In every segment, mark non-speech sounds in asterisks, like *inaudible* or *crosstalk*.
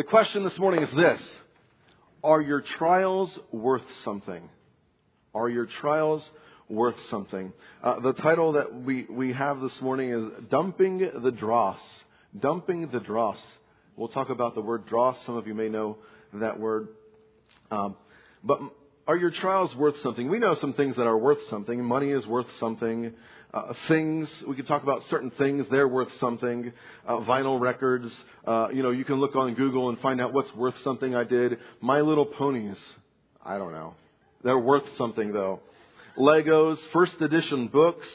The question this morning is this Are your trials worth something? Are your trials worth something? Uh, the title that we, we have this morning is Dumping the Dross. Dumping the dross. We'll talk about the word dross. Some of you may know that word. Um, but are your trials worth something? We know some things that are worth something. Money is worth something. Uh, things, we could talk about certain things, they're worth something. Uh, vinyl records, uh, you know, you can look on Google and find out what's worth something I did. My Little Ponies, I don't know. They're worth something though. Legos, first edition books,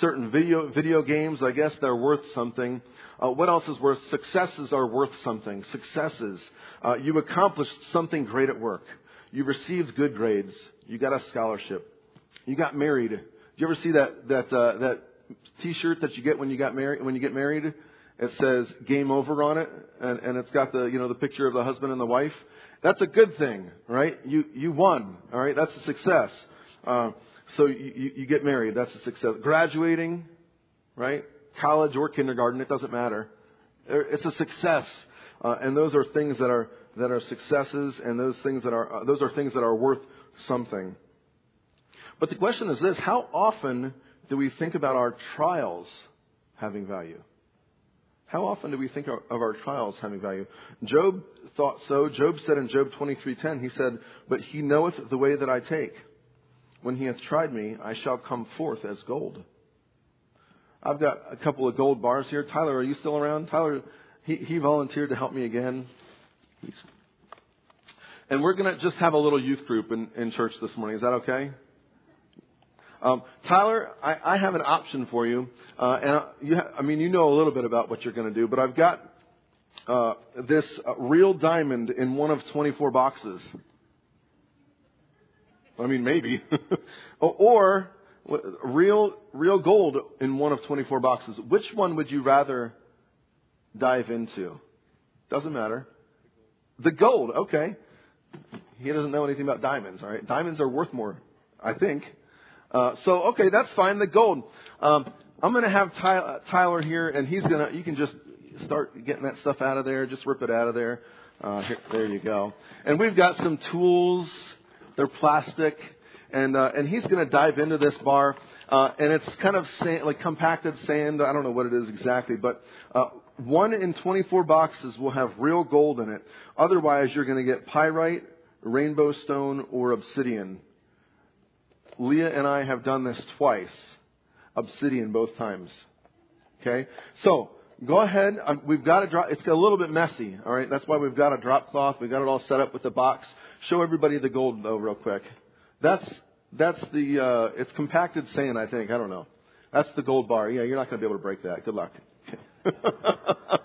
certain video, video games, I guess they're worth something. Uh, what else is worth? Successes are worth something. Successes. Uh, you accomplished something great at work. You received good grades. You got a scholarship. You got married. You ever see that that uh, that T-shirt that you get when you got married? When you get married, it says "Game Over" on it, and, and it's got the you know the picture of the husband and the wife. That's a good thing, right? You you won. All right, that's a success. Uh, so you, you get married. That's a success. Graduating, right? College or kindergarten, it doesn't matter. It's a success, uh, and those are things that are that are successes, and those things that are uh, those are things that are worth something. But the question is this: How often do we think about our trials having value? How often do we think of our trials having value? Job thought so. Job said in Job 23:10, he said, "But he knoweth the way that I take. When he hath tried me, I shall come forth as gold." I've got a couple of gold bars here. Tyler, are you still around? Tyler, he, he volunteered to help me again. And we're going to just have a little youth group in, in church this morning. Is that okay? Um, Tyler, I, I have an option for you. Uh, and you ha- I mean, you know a little bit about what you're going to do, but I've got uh, this uh, real diamond in one of 24 boxes. I mean, maybe. *laughs* or real, real gold in one of 24 boxes. Which one would you rather dive into? Doesn't matter. The gold, okay. He doesn't know anything about diamonds, all right? Diamonds are worth more, I think. Uh, so, okay, that's fine. The gold. Um, I'm going to have Ty- Tyler here, and he's going to, you can just start getting that stuff out of there. Just rip it out of there. Uh, here, there you go. And we've got some tools. They're plastic and uh, and he's going to dive into this bar, uh, and it's kind of sand, like compacted sand. I don't know what it is exactly, but uh, one in 24 boxes will have real gold in it. Otherwise, you're going to get pyrite, rainbow stone, or obsidian. Leah and I have done this twice, obsidian both times. Okay, so go ahead. Um, we've got a drop. It's a little bit messy. All right, that's why we've got a drop cloth. We've got it all set up with the box. Show everybody the gold though, real quick. That's that's the uh, it's compacted sand, I think. I don't know. That's the gold bar. Yeah, you're not going to be able to break that. Good luck. *laughs*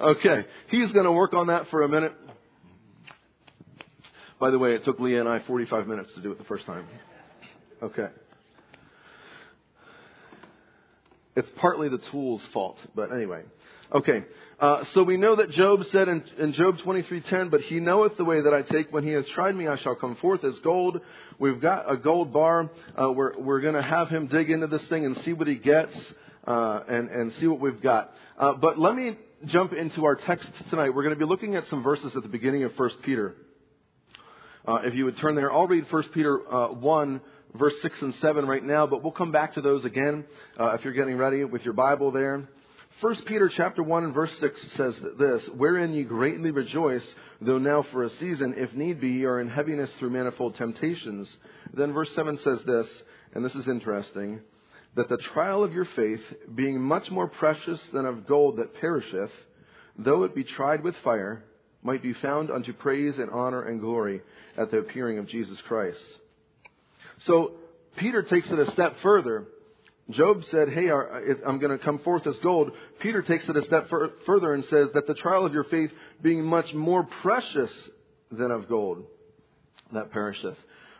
okay, he's going to work on that for a minute. By the way, it took Leah and I 45 minutes to do it the first time. Okay. It's partly the tool's fault, but anyway. Okay, uh, so we know that Job said in, in Job 23:10, "But he knoweth the way that I take. When he has tried me, I shall come forth as gold." We've got a gold bar. Uh, we're we're going to have him dig into this thing and see what he gets, uh, and and see what we've got. Uh, but let me jump into our text tonight. We're going to be looking at some verses at the beginning of 1 Peter. Uh, if you would turn there, I'll read 1 Peter uh, 1 verse 6 and 7 right now, but we'll come back to those again uh, if you're getting ready with your Bible there. 1 Peter chapter 1 and verse 6 says this, Wherein ye greatly rejoice, though now for a season, if need be, ye are in heaviness through manifold temptations. Then verse 7 says this, and this is interesting, that the trial of your faith, being much more precious than of gold that perisheth, though it be tried with fire, might be found unto praise and honor and glory at the appearing of Jesus Christ. So Peter takes it a step further Job said, Hey, I'm going to come forth as gold. Peter takes it a step further and says that the trial of your faith being much more precious than of gold that perisheth.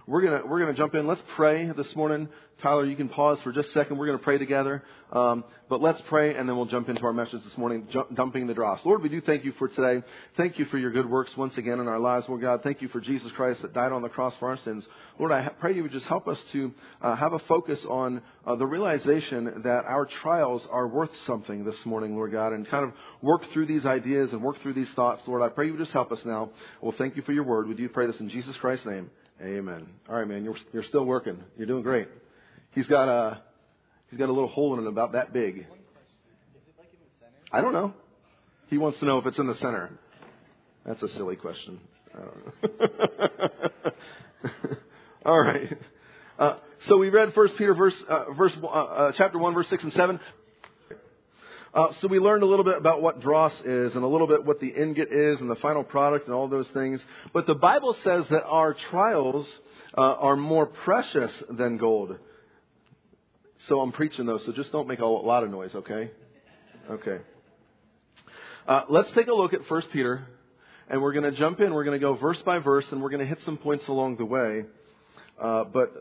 We're going to, we're going to jump in. Let's pray this morning. Tyler, you can pause for just a second. We're going to pray together. Um, but let's pray, and then we'll jump into our message this morning, jump, dumping the dross. Lord, we do thank you for today. Thank you for your good works once again in our lives, Lord God. Thank you for Jesus Christ that died on the cross for our sins. Lord, I pray you would just help us to uh, have a focus on uh, the realization that our trials are worth something this morning, Lord God, and kind of work through these ideas and work through these thoughts. Lord, I pray you would just help us now. Well, thank you for your word. We do pray this in Jesus Christ's name. Amen. All right, man, you're, you're still working. You're doing great. He's got a he's got a little hole in it about that big. I don't know. He wants to know if it's in the center. That's a silly question. *laughs* All right. Uh, so we read First Peter verse uh, verse uh, uh, chapter one verse six and seven. Uh, so we learned a little bit about what dross is and a little bit what the ingot is and the final product and all those things. But the Bible says that our trials uh, are more precious than gold. So I'm preaching those, so just don't make a lot of noise, okay? Okay. Uh, let's take a look at 1 Peter, and we're going to jump in. We're going to go verse by verse, and we're going to hit some points along the way. Uh, but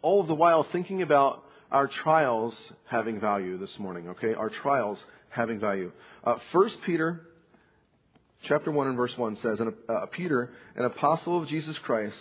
all of the while thinking about our trials having value this morning, okay? Our trials having value. Uh, 1 Peter chapter 1 and verse 1 says, and, uh, Peter, an apostle of Jesus Christ,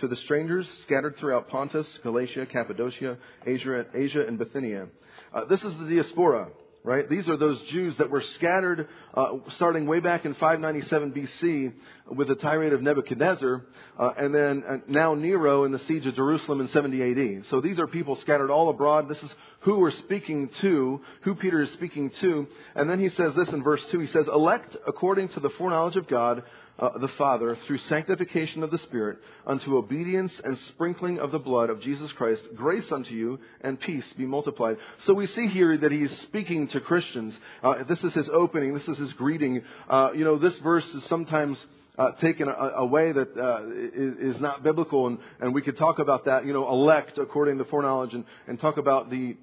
to the strangers scattered throughout Pontus, Galatia, Cappadocia, Asia, Asia and Bithynia. Uh, this is the diaspora, right? These are those Jews that were scattered uh, starting way back in 597 BC with the tirade of Nebuchadnezzar, uh, and then uh, now Nero in the siege of Jerusalem in 70 AD. So these are people scattered all abroad. This is who we're speaking to, who Peter is speaking to. And then he says this in verse 2. He says, Elect according to the foreknowledge of God, uh, the Father through sanctification of the Spirit unto obedience and sprinkling of the blood of Jesus Christ, grace unto you and peace be multiplied. So we see here that he's speaking to Christians. Uh, this is his opening. This is his greeting. Uh, you know, this verse is sometimes uh, taken a, a, way that uh, is, is not biblical, and, and we could talk about that. You know, elect according to foreknowledge, and, and talk about the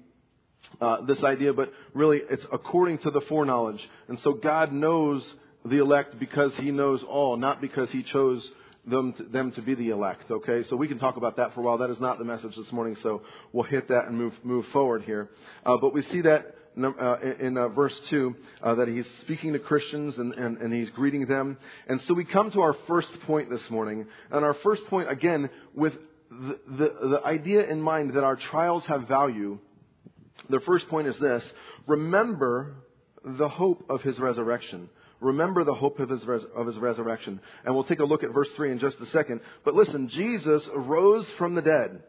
uh, this idea, but really it's according to the foreknowledge. And so God knows the elect because he knows all, not because he chose them to, them to be the elect. Okay, so we can talk about that for a while. That is not the message this morning, so we'll hit that and move move forward here. Uh, but we see that uh, in uh, verse 2 uh, that he's speaking to Christians and, and, and, he's greeting them. And so we come to our first point this morning. And our first point, again, with the, the, the idea in mind that our trials have value, the first point is this remember the hope of his resurrection. Remember the hope of his, res- of his resurrection. And we'll take a look at verse 3 in just a second. But listen, Jesus rose from the dead.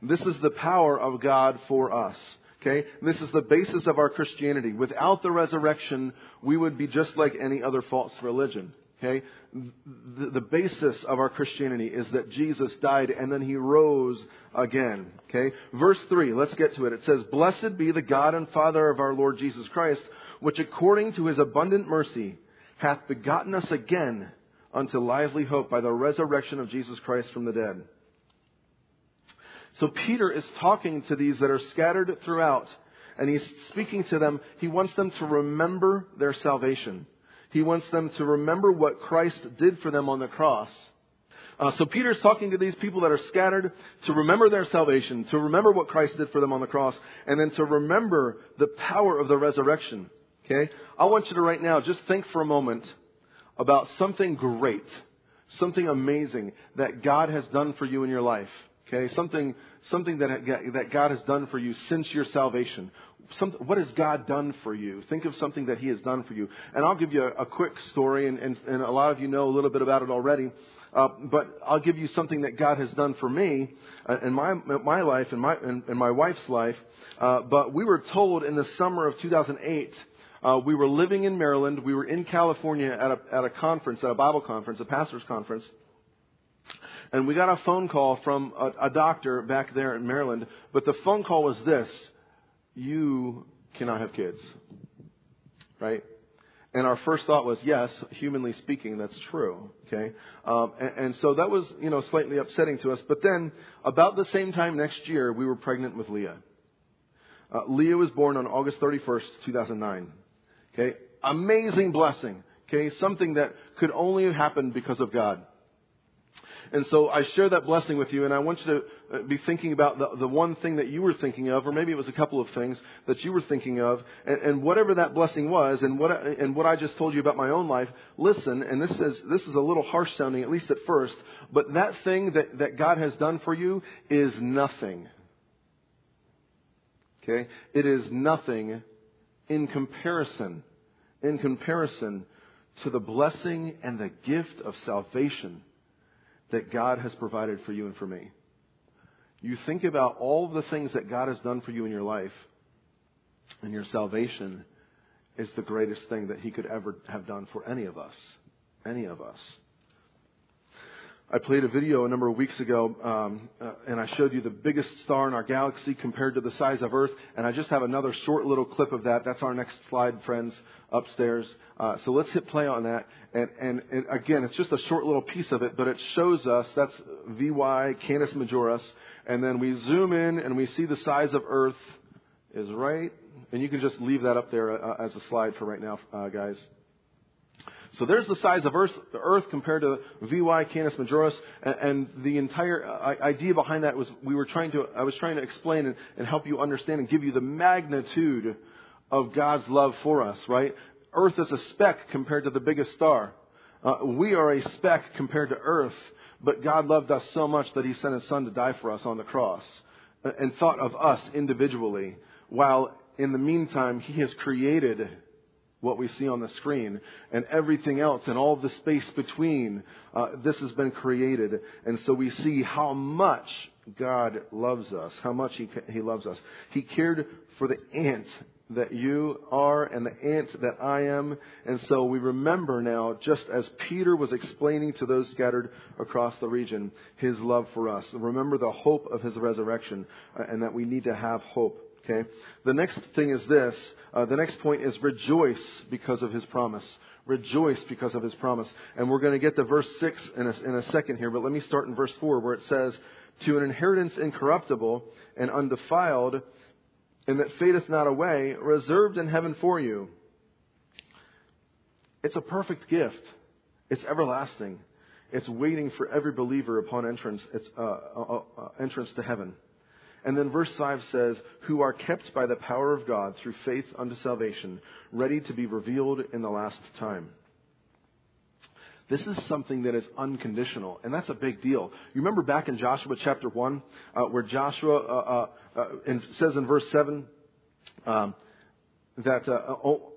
This is the power of God for us. Okay? This is the basis of our Christianity. Without the resurrection, we would be just like any other false religion. Okay? The, the, basis of our Christianity is that Jesus died and then he rose again. Okay? Verse 3, let's get to it. It says, Blessed be the God and Father of our Lord Jesus Christ, which according to his abundant mercy hath begotten us again unto lively hope by the resurrection of Jesus Christ from the dead. So Peter is talking to these that are scattered throughout, and he's speaking to them. He wants them to remember their salvation. He wants them to remember what Christ did for them on the cross. Uh, so Peter's talking to these people that are scattered to remember their salvation, to remember what Christ did for them on the cross, and then to remember the power of the resurrection. Okay? I want you to right now just think for a moment about something great, something amazing that God has done for you in your life. Okay? Something, something that, that God has done for you since your salvation. Some, what has God done for you? Think of something that He has done for you. And I'll give you a, a quick story, and, and, and, a lot of you know a little bit about it already. Uh, but I'll give you something that God has done for me uh, in my my life and my my wife's life. Uh, but we were told in the summer of 2008 uh, we were living in Maryland. We were in California at a, at a conference, at a Bible conference, a pastor's conference. And we got a phone call from a, a doctor back there in Maryland. But the phone call was this You cannot have kids. Right? And our first thought was, yes, humanly speaking, that's true. Okay, um, and, and, so that was, you know, slightly upsetting to us. But then, about the same time next year, we were pregnant with Leah. Uh, Leah was born on August 31st, 2009. Okay? Amazing blessing. Okay? Something that could only happen because of God. And so I share that blessing with you, and I want you to uh, be thinking about the, the one thing that you were thinking of, or maybe it was a couple of things that you were thinking of, and, and whatever that blessing was, and what, and what I just told you about my own life, listen, and this is, this is a little harsh sounding, at least at first, but that thing that, that God has done for you is nothing. Okay? It is nothing in comparison, in comparison to the blessing and the gift of salvation that God has provided for you and for me. You think about all the things that God has done for you in your life, and your salvation is the greatest thing that He could ever have done for any of us. Any of us. I played a video a number of weeks ago, um, uh, and I showed you the biggest star in our galaxy compared to the size of Earth. And I just have another short little clip of that. That's our next slide, friends, upstairs. Uh, so let's hit play on that. And, and, and, again, it's just a short little piece of it, but it shows us that's VY Canis Majoris. And then we zoom in and we see the size of Earth is right. And you can just leave that up there uh, as a slide for right now, uh, guys. So there's the size of Earth, Earth compared to VY Canis Majoris, and, and the entire uh, idea behind that was we were trying to, I was trying to explain and, and help you understand and give you the magnitude of God's love for us, right? Earth is a speck compared to the biggest star. Uh, we are a speck compared to Earth, but God loved us so much that He sent His Son to die for us on the cross uh, and thought of us individually, while in the meantime He has created what we see on the screen and everything else and all the space between. Uh, this has been created. And so we see how much God loves us, how much he, he loves us. He cared for the ant that you are and the ant that I am. And so we remember now, just as Peter was explaining to those scattered across the region, his love for us. Remember the hope of his resurrection uh, and that we need to have hope. Okay? The next thing is this. Uh, the next point is rejoice because of his promise. Rejoice because of his promise. And we're going to get to verse 6 in a, in a second here, but let me start in verse 4 where it says, To an inheritance incorruptible and undefiled, and that fadeth not away, reserved in heaven for you. It's a perfect gift. It's everlasting. It's waiting for every believer upon entrance, it's, uh, uh, uh, entrance to heaven. And then verse 5 says, Who are kept by the power of God through faith unto salvation, ready to be revealed in the last time. This is something that is unconditional, and that's a big deal. You remember back in Joshua chapter 1, uh, where Joshua uh, uh, uh in, says in verse 7 um, that, uh, oh,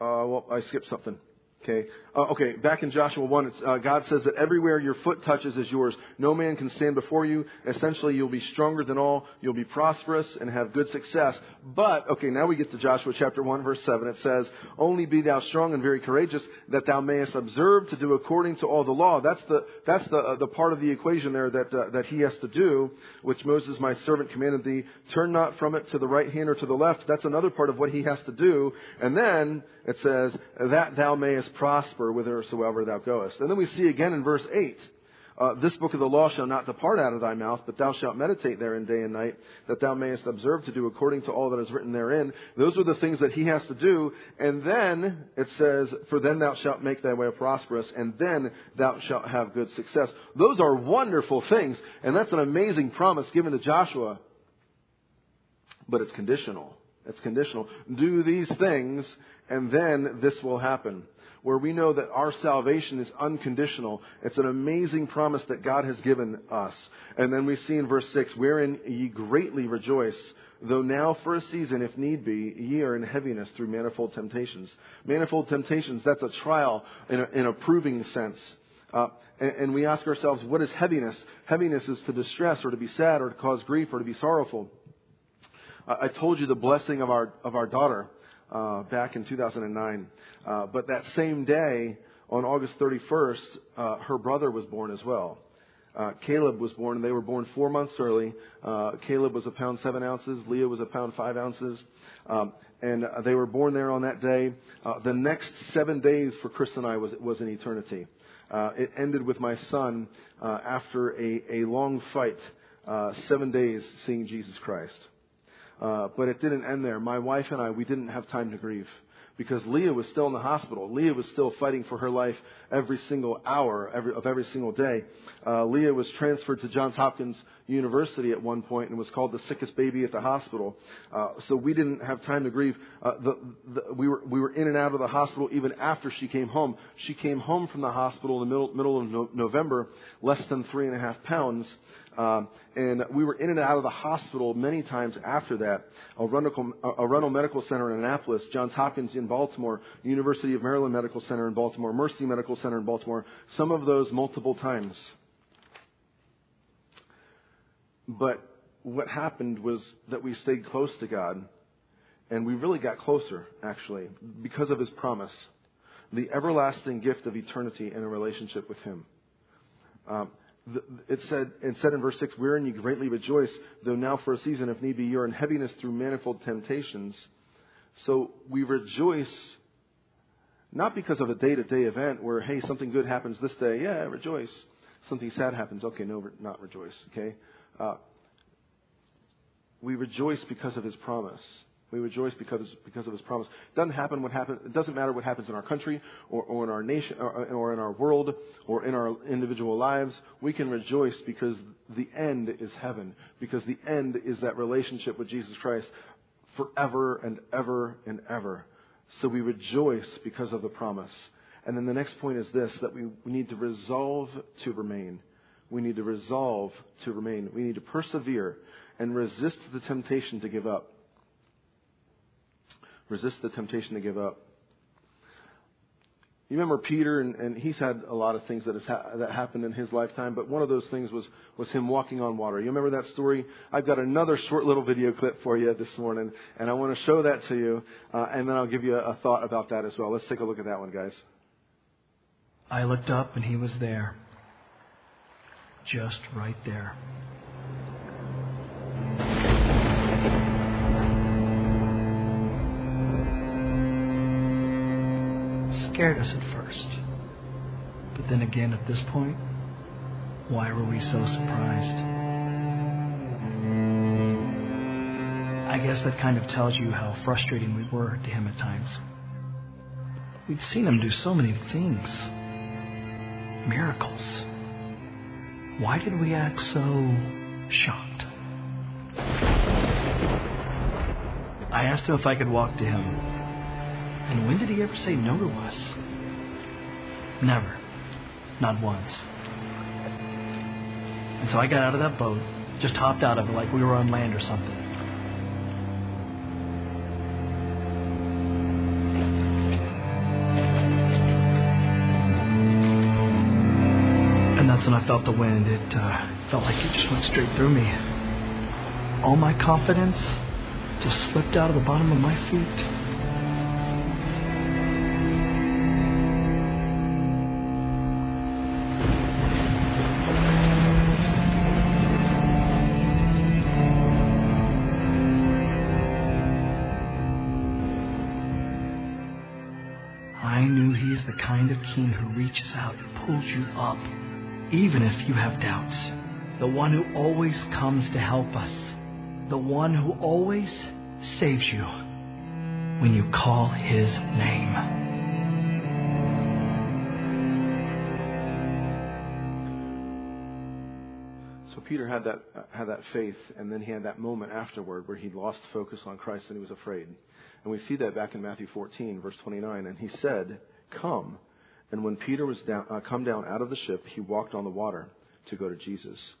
uh, well, I skipped something. Okay. Uh, okay. Back in Joshua 1, uh, God says that everywhere your foot touches is yours. No man can stand before you. Essentially, you'll be stronger than all. You'll be prosperous and have good success. But, okay, now we get to Joshua chapter 1, verse 7. It says, Only be thou strong and very courageous, that thou mayest observe to do according to all the law. That's the, that's the, uh, the part of the equation there that, uh, that he has to do, which Moses, my servant, commanded thee. Turn not from it to the right hand or to the left. That's another part of what he has to do. And then it says, That thou mayest prosper whithersoever thou goest. And then we see again in verse 8, uh, this book of the law shall not depart out of thy mouth, but thou shalt meditate therein day and night, that thou mayest observe to do according to all that is written therein. Those are the things that he has to do. And then it says, For then thou shalt make thy way prosperous, and then thou shalt have good success. Those are wonderful things, and that's an amazing promise given to Joshua. But it's conditional. It's conditional. Do these things, and then this will happen. Where we know that our salvation is unconditional. It's an amazing promise that God has given us. And then we see in verse 6, wherein ye greatly rejoice, though now for a season, if need be, ye are in heaviness through manifold temptations. Manifold temptations, that's a trial in a, in a proving sense. Uh, and, and we ask ourselves, what is heaviness? Heaviness is to distress or to be sad or to cause grief or to be sorrowful. I told you the blessing of our, of our daughter uh, back in 2009. Uh, but that same day, on August 31st, uh, her brother was born as well. Uh, Caleb was born, and they were born four months early. Uh, Caleb was a pound seven ounces. Leah was a pound five ounces. Um, and they were born there on that day. Uh, the next seven days for Chris and I was, was an eternity. Uh, it ended with my son uh, after a, a long fight, uh, seven days seeing Jesus Christ. Uh, but it didn't end there. My wife and I, we didn't have time to grieve. because Leah was still in the hospital. Leah was still fighting for her life every single hour every, of every single day. Uh, Leah was transferred to Johns Hopkins University at one point and was called the sickest baby at the hospital. Uh, so we didn't have time to grieve. Uh, the, the, we, were, we were in and out of the hospital even after she came home. She came home from the hospital in the middle, middle of no, November, less than three and a half pounds. Um, and we were in and out of the hospital many times after that. Arundel, Arundel Medical Center in Annapolis, Johns Hopkins in Baltimore, University of Maryland Medical Center in Baltimore, Mercy Medical Center in Baltimore, some of those multiple times. But what happened was that we stayed close to God, and we really got closer, actually, because of His promise the everlasting gift of eternity in a relationship with Him. Um, it said, it said in verse 6, Wherein you greatly rejoice, though now for a season, if need be, you're in heaviness through manifold temptations. So we rejoice not because of a day to day event where, hey, something good happens this day, yeah, rejoice. Something sad happens, okay, no, not rejoice, okay? Uh, we rejoice because of his promise. We rejoice because, because of his promise. Doesn't happen what happen, it doesn't matter what happens in our country or, or in our nation or, or in our world or in our individual lives. We can rejoice because the end is heaven. Because the end is that relationship with Jesus Christ forever and ever and ever. So we rejoice because of the promise. And then the next point is this that we need to resolve to remain. We need to resolve to remain. We need to persevere and resist the temptation to give up resist the temptation to give up. You remember Peter, and, and he's had a lot of things that, has ha- that happened in his lifetime, but one of those things was, was him walking on water. You remember that story? I've got another short little video clip for you this morning, and I want to show that to you, uh, and then I'll give you a, a thought about that as well. Let's take a look at that one, guys. I looked up, and he was there. Just right there. Scared us at first. But then again, at this point, why were we so surprised? I guess that kind of tells you how frustrating we were to him at times. We'd seen him do so many things miracles. Why did we act so shocked? I asked him if I could walk to him. And when did he ever say no to us? Never. Not once. And so I got out of that boat, just hopped out of it like we were on land or something. And that's when I felt the wind. It uh, felt like it just went straight through me. All my confidence just slipped out of the bottom of my feet. King who reaches out and pulls you up, even if you have doubts. The one who always comes to help us. The one who always saves you when you call his name. So Peter had that had that faith, and then he had that moment afterward where he lost focus on Christ and he was afraid. And we see that back in Matthew 14, verse 29. And he said, "Come." And when Peter was down, uh, come down out of the ship, he walked on the water to go to Jesus.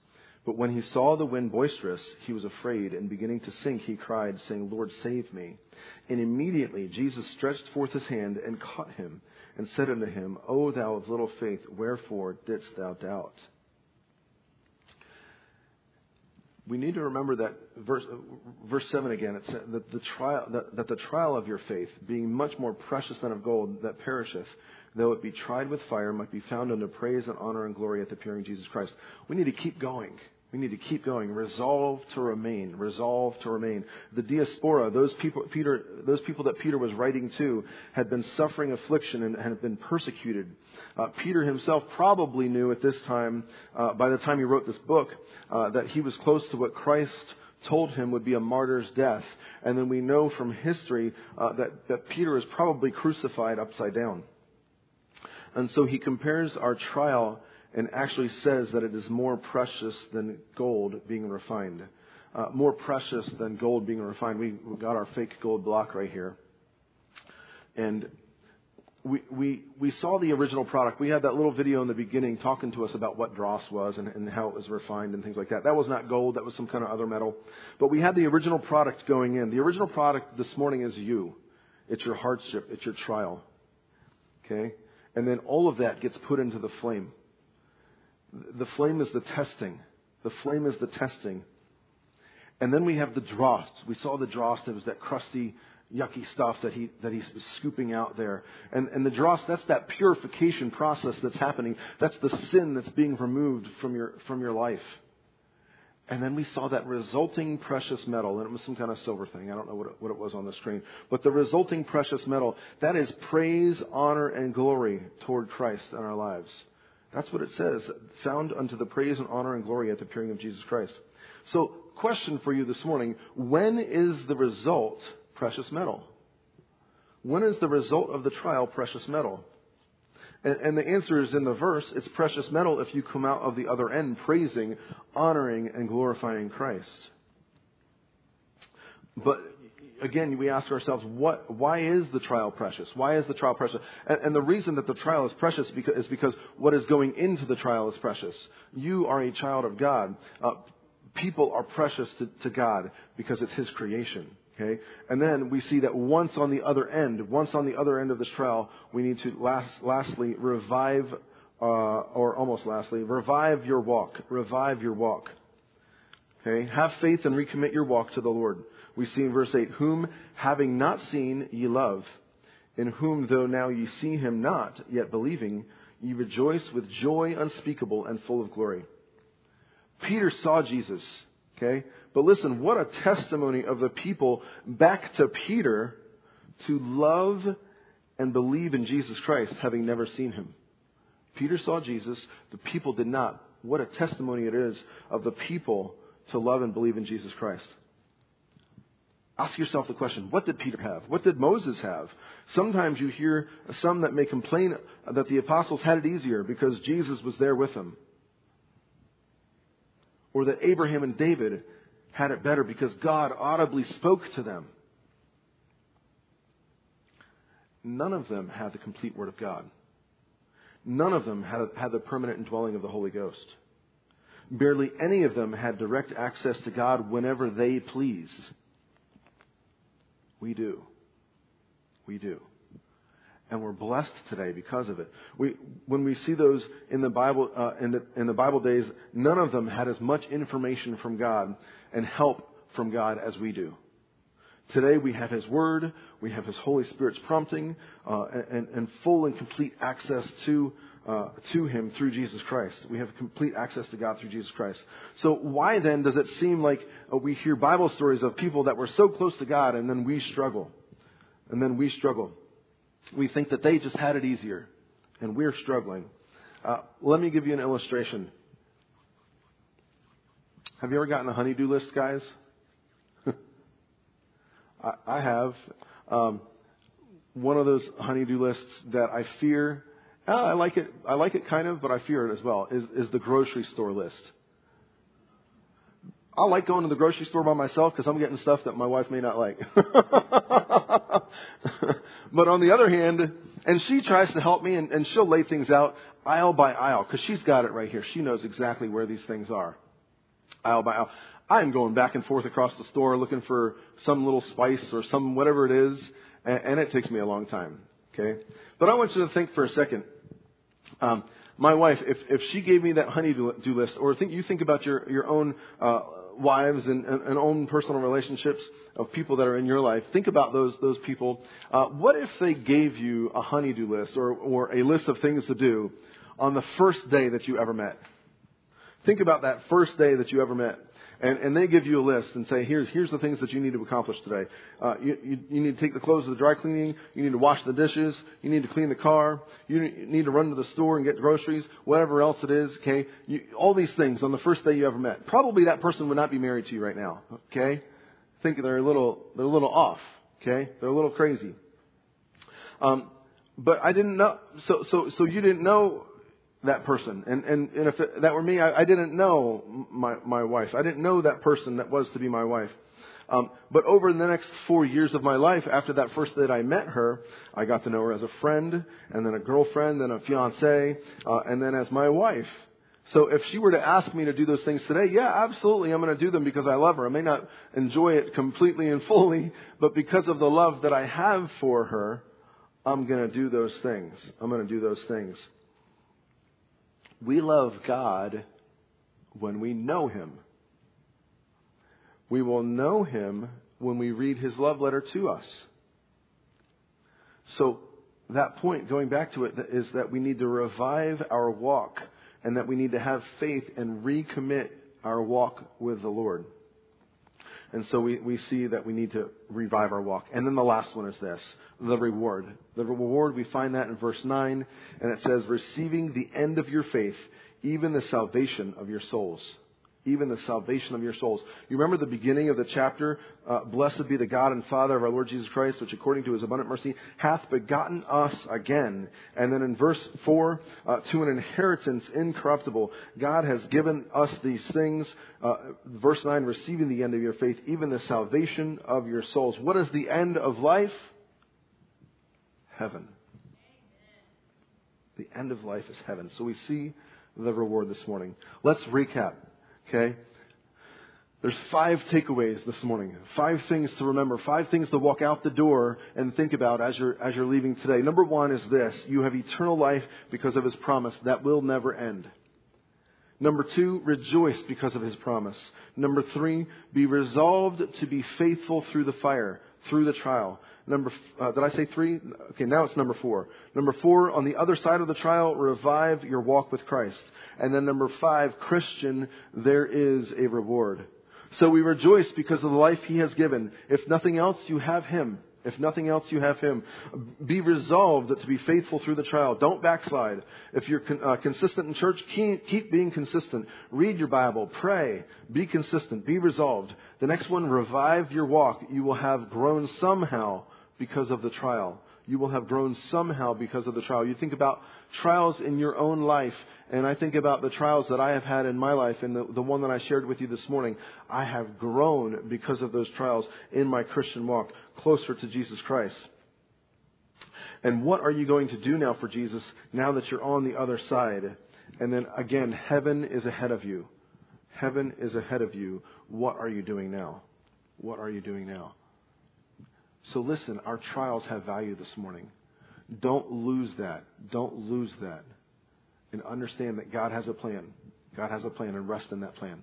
But when he saw the wind boisterous, he was afraid, and beginning to sink, he cried, saying, Lord, save me. And immediately Jesus stretched forth his hand and caught him, and said unto him, O thou of little faith, wherefore didst thou doubt? We need to remember that verse, verse 7 again, it said that the, trial, that, that the trial of your faith, being much more precious than of gold that perisheth, though it be tried with fire, might be found unto praise and honor and glory at the appearing of Jesus Christ. We need to keep going. We need to keep going. Resolve to remain. Resolve to remain. The diaspora, those people, Peter, those people that Peter was writing to, had been suffering affliction and had been persecuted. Uh, Peter himself probably knew at this time, uh, by the time he wrote this book, uh, that he was close to what Christ told him would be a martyr's death. And then we know from history uh, that, that Peter is probably crucified upside down. And so he compares our trial and actually says that it is more precious than gold being refined. Uh, more precious than gold being refined. We, we got our fake gold block right here. And we, we, we saw the original product. We had that little video in the beginning talking to us about what dross was and, and how it was refined and things like that. That was not gold, that was some kind of other metal. But we had the original product going in. The original product this morning is you. It's your hardship, it's your trial. Okay? And then all of that gets put into the flame. The flame is the testing. The flame is the testing. And then we have the dross. We saw the dross. There was that crusty, yucky stuff that he that he's scooping out there. And and the dross, that's that purification process that's happening. That's the sin that's being removed from your from your life. And then we saw that resulting precious metal, and it was some kind of silver thing. I don't know what it, what it was on the screen. But the resulting precious metal, that is praise, honor, and glory toward Christ in our lives. That's what it says, found unto the praise and honor and glory at the appearing of Jesus Christ. So, question for you this morning when is the result precious metal? When is the result of the trial precious metal? And, and, the answer is in the verse it's precious metal if you come out of the other end praising, honoring, and glorifying Christ. But again, we ask ourselves, what, why is the trial precious? Why is the trial precious? And, and the reason that the trial is precious because, is because what is going into the trial is precious. You are a child of God. Uh, people are precious to, to God because it's His creation. Okay? And then we see that once on the other end, once on the other end of this trial, we need to last, lastly revive, uh, or almost lastly, revive your walk. Revive your walk. Okay? Have faith and recommit your walk to the Lord. We see in verse 8, whom having not seen ye love, in whom though now ye see him not, yet believing, ye rejoice with joy unspeakable and full of glory. Peter saw Jesus. Okay? But listen, what a testimony of the people back to Peter to love and believe in Jesus Christ, having never seen him. Peter saw Jesus, the people did not. What a testimony it is of the people to love and believe in Jesus Christ. Ask yourself the question, what did Peter have? What did Moses have? Sometimes you hear some that may complain that the apostles had it easier because Jesus was there with them. Or that Abraham and David had it better because God audibly spoke to them. None of them had the complete Word of God. None of them had, had the permanent indwelling of the Holy Ghost. Barely any of them had direct access to God whenever they please. We do. We do and we're blessed today because of it. We, when we see those in the Bible, uh, in, the, in the Bible days, none of them had as much information from God and help from God as we do. Today we have His Word, we have His Holy Spirit's prompting, uh, and, and, full and complete access to uh, to Him through Jesus Christ. We have complete access to God through Jesus Christ. So why then does it seem like uh, we hear Bible stories of people that were so close to God and then we struggle, and then we struggle? we think that they just had it easier, and we're struggling. Uh, let me give you an illustration. Have you ever gotten a honey-do list, guys? *laughs* I, I, have. Um, one of those honey-do lists that I fear. Uh, I like it. I like it kind of, but I fear it as well. Is is the grocery store list? I like going to the grocery store by myself because I'm getting stuff that my wife may not like. *laughs* but on the other hand, and she tries to help me and, and she'll lay things out aisle by aisle because she's got it right here. She knows exactly where these things are. Aisle by aisle. I'm going back and forth across the store looking for some little spice or some whatever it is, and, and it takes me a long time. Okay? But I want you to think for a second. Um, my wife, if, if she gave me that honey-do list, or think you think about your, your own uh, wives and, and, and, own personal relationships of people that are in your life, think about those, those people. Uh, what if they gave you a honey-do list or, or a list of things to do on the first day that you ever met? Think about that first day that you ever met. And, and they give you a list and say, here's, here's the things that you need to accomplish today. Uh, you, you, you need to take the clothes to the dry cleaning. You need to wash the dishes. You need to clean the car. You need to run to the store and get groceries. Whatever else it is, okay? You, all these things on the first day you ever met. Probably that person would not be married to you right now, okay? I think they're a little, they're a little off, okay? They're a little crazy. Um, but I didn't know, so, so, so you didn't know that person. And, and, and if that were me, I, I didn't know my, my wife. I didn't know that person that was to be my wife. Um, but over the next four years of my life, after that first day that I met her, I got to know her as a friend, and then a girlfriend, then a fiance, uh, and then as my wife. So if she were to ask me to do those things today, yeah, absolutely, I'm going to do them because I love her. I may not enjoy it completely and fully, but because of the love that I have for her, I'm going to do those things. I'm going to do those things. We love God when we know Him. We will know Him when we read His love letter to us. So, that point, going back to it, is that we need to revive our walk and that we need to have faith and recommit our walk with the Lord. And so we, we see that we need to revive our walk. And then the last one is this the reward. The reward, we find that in verse 9, and it says, receiving the end of your faith, even the salvation of your souls even the salvation of your souls. You remember the beginning of the chapter? Uh, Blessed be the God and Father of our Lord Jesus Christ, which according to his abundant mercy hath begotten us again. And then in verse 4, uh, to an inheritance incorruptible. God has given us these things. Uh, verse 9, receiving the end of your faith, even the salvation of your souls. What is the end of life? Heaven. The end of life is heaven. So we see the reward this morning. Let's recap. Okay? There's five takeaways this morning. Five things to remember. Five things to walk out the door and think about as you're, as you're leaving today. Number one is this. You have eternal life because of His promise that will never end. Number two, rejoice because of His promise. Number three, be resolved to be faithful through the fire, through the trial. Number, uh, did I say three? Okay, now it's number four. Number four, on the other side of the trial, revive your walk with Christ. And then number five, Christian, there is a reward. So we rejoice because of the life He has given. If nothing else, you have Him. If nothing else, you have Him. Be resolved to be faithful through the trial. Don't backslide. If you're con- uh, consistent in church, keep, keep being consistent. Read your Bible. Pray. Be consistent. Be resolved. The next one, revive your walk. You will have grown somehow because of the trial. You will have grown somehow because of the trial. You think about trials in your own life, and I think about the trials that I have had in my life, and the, the one that I shared with you this morning. I have grown because of those trials in my Christian walk closer to Jesus Christ. And what are you going to do now for Jesus now that you're on the other side? And then again, heaven is ahead of you. Heaven is ahead of you. What are you doing now? What are you doing now? So listen, our trials have value this morning. Don't lose that. Don't lose that. And understand that God has a plan. God has a plan and rest in that plan.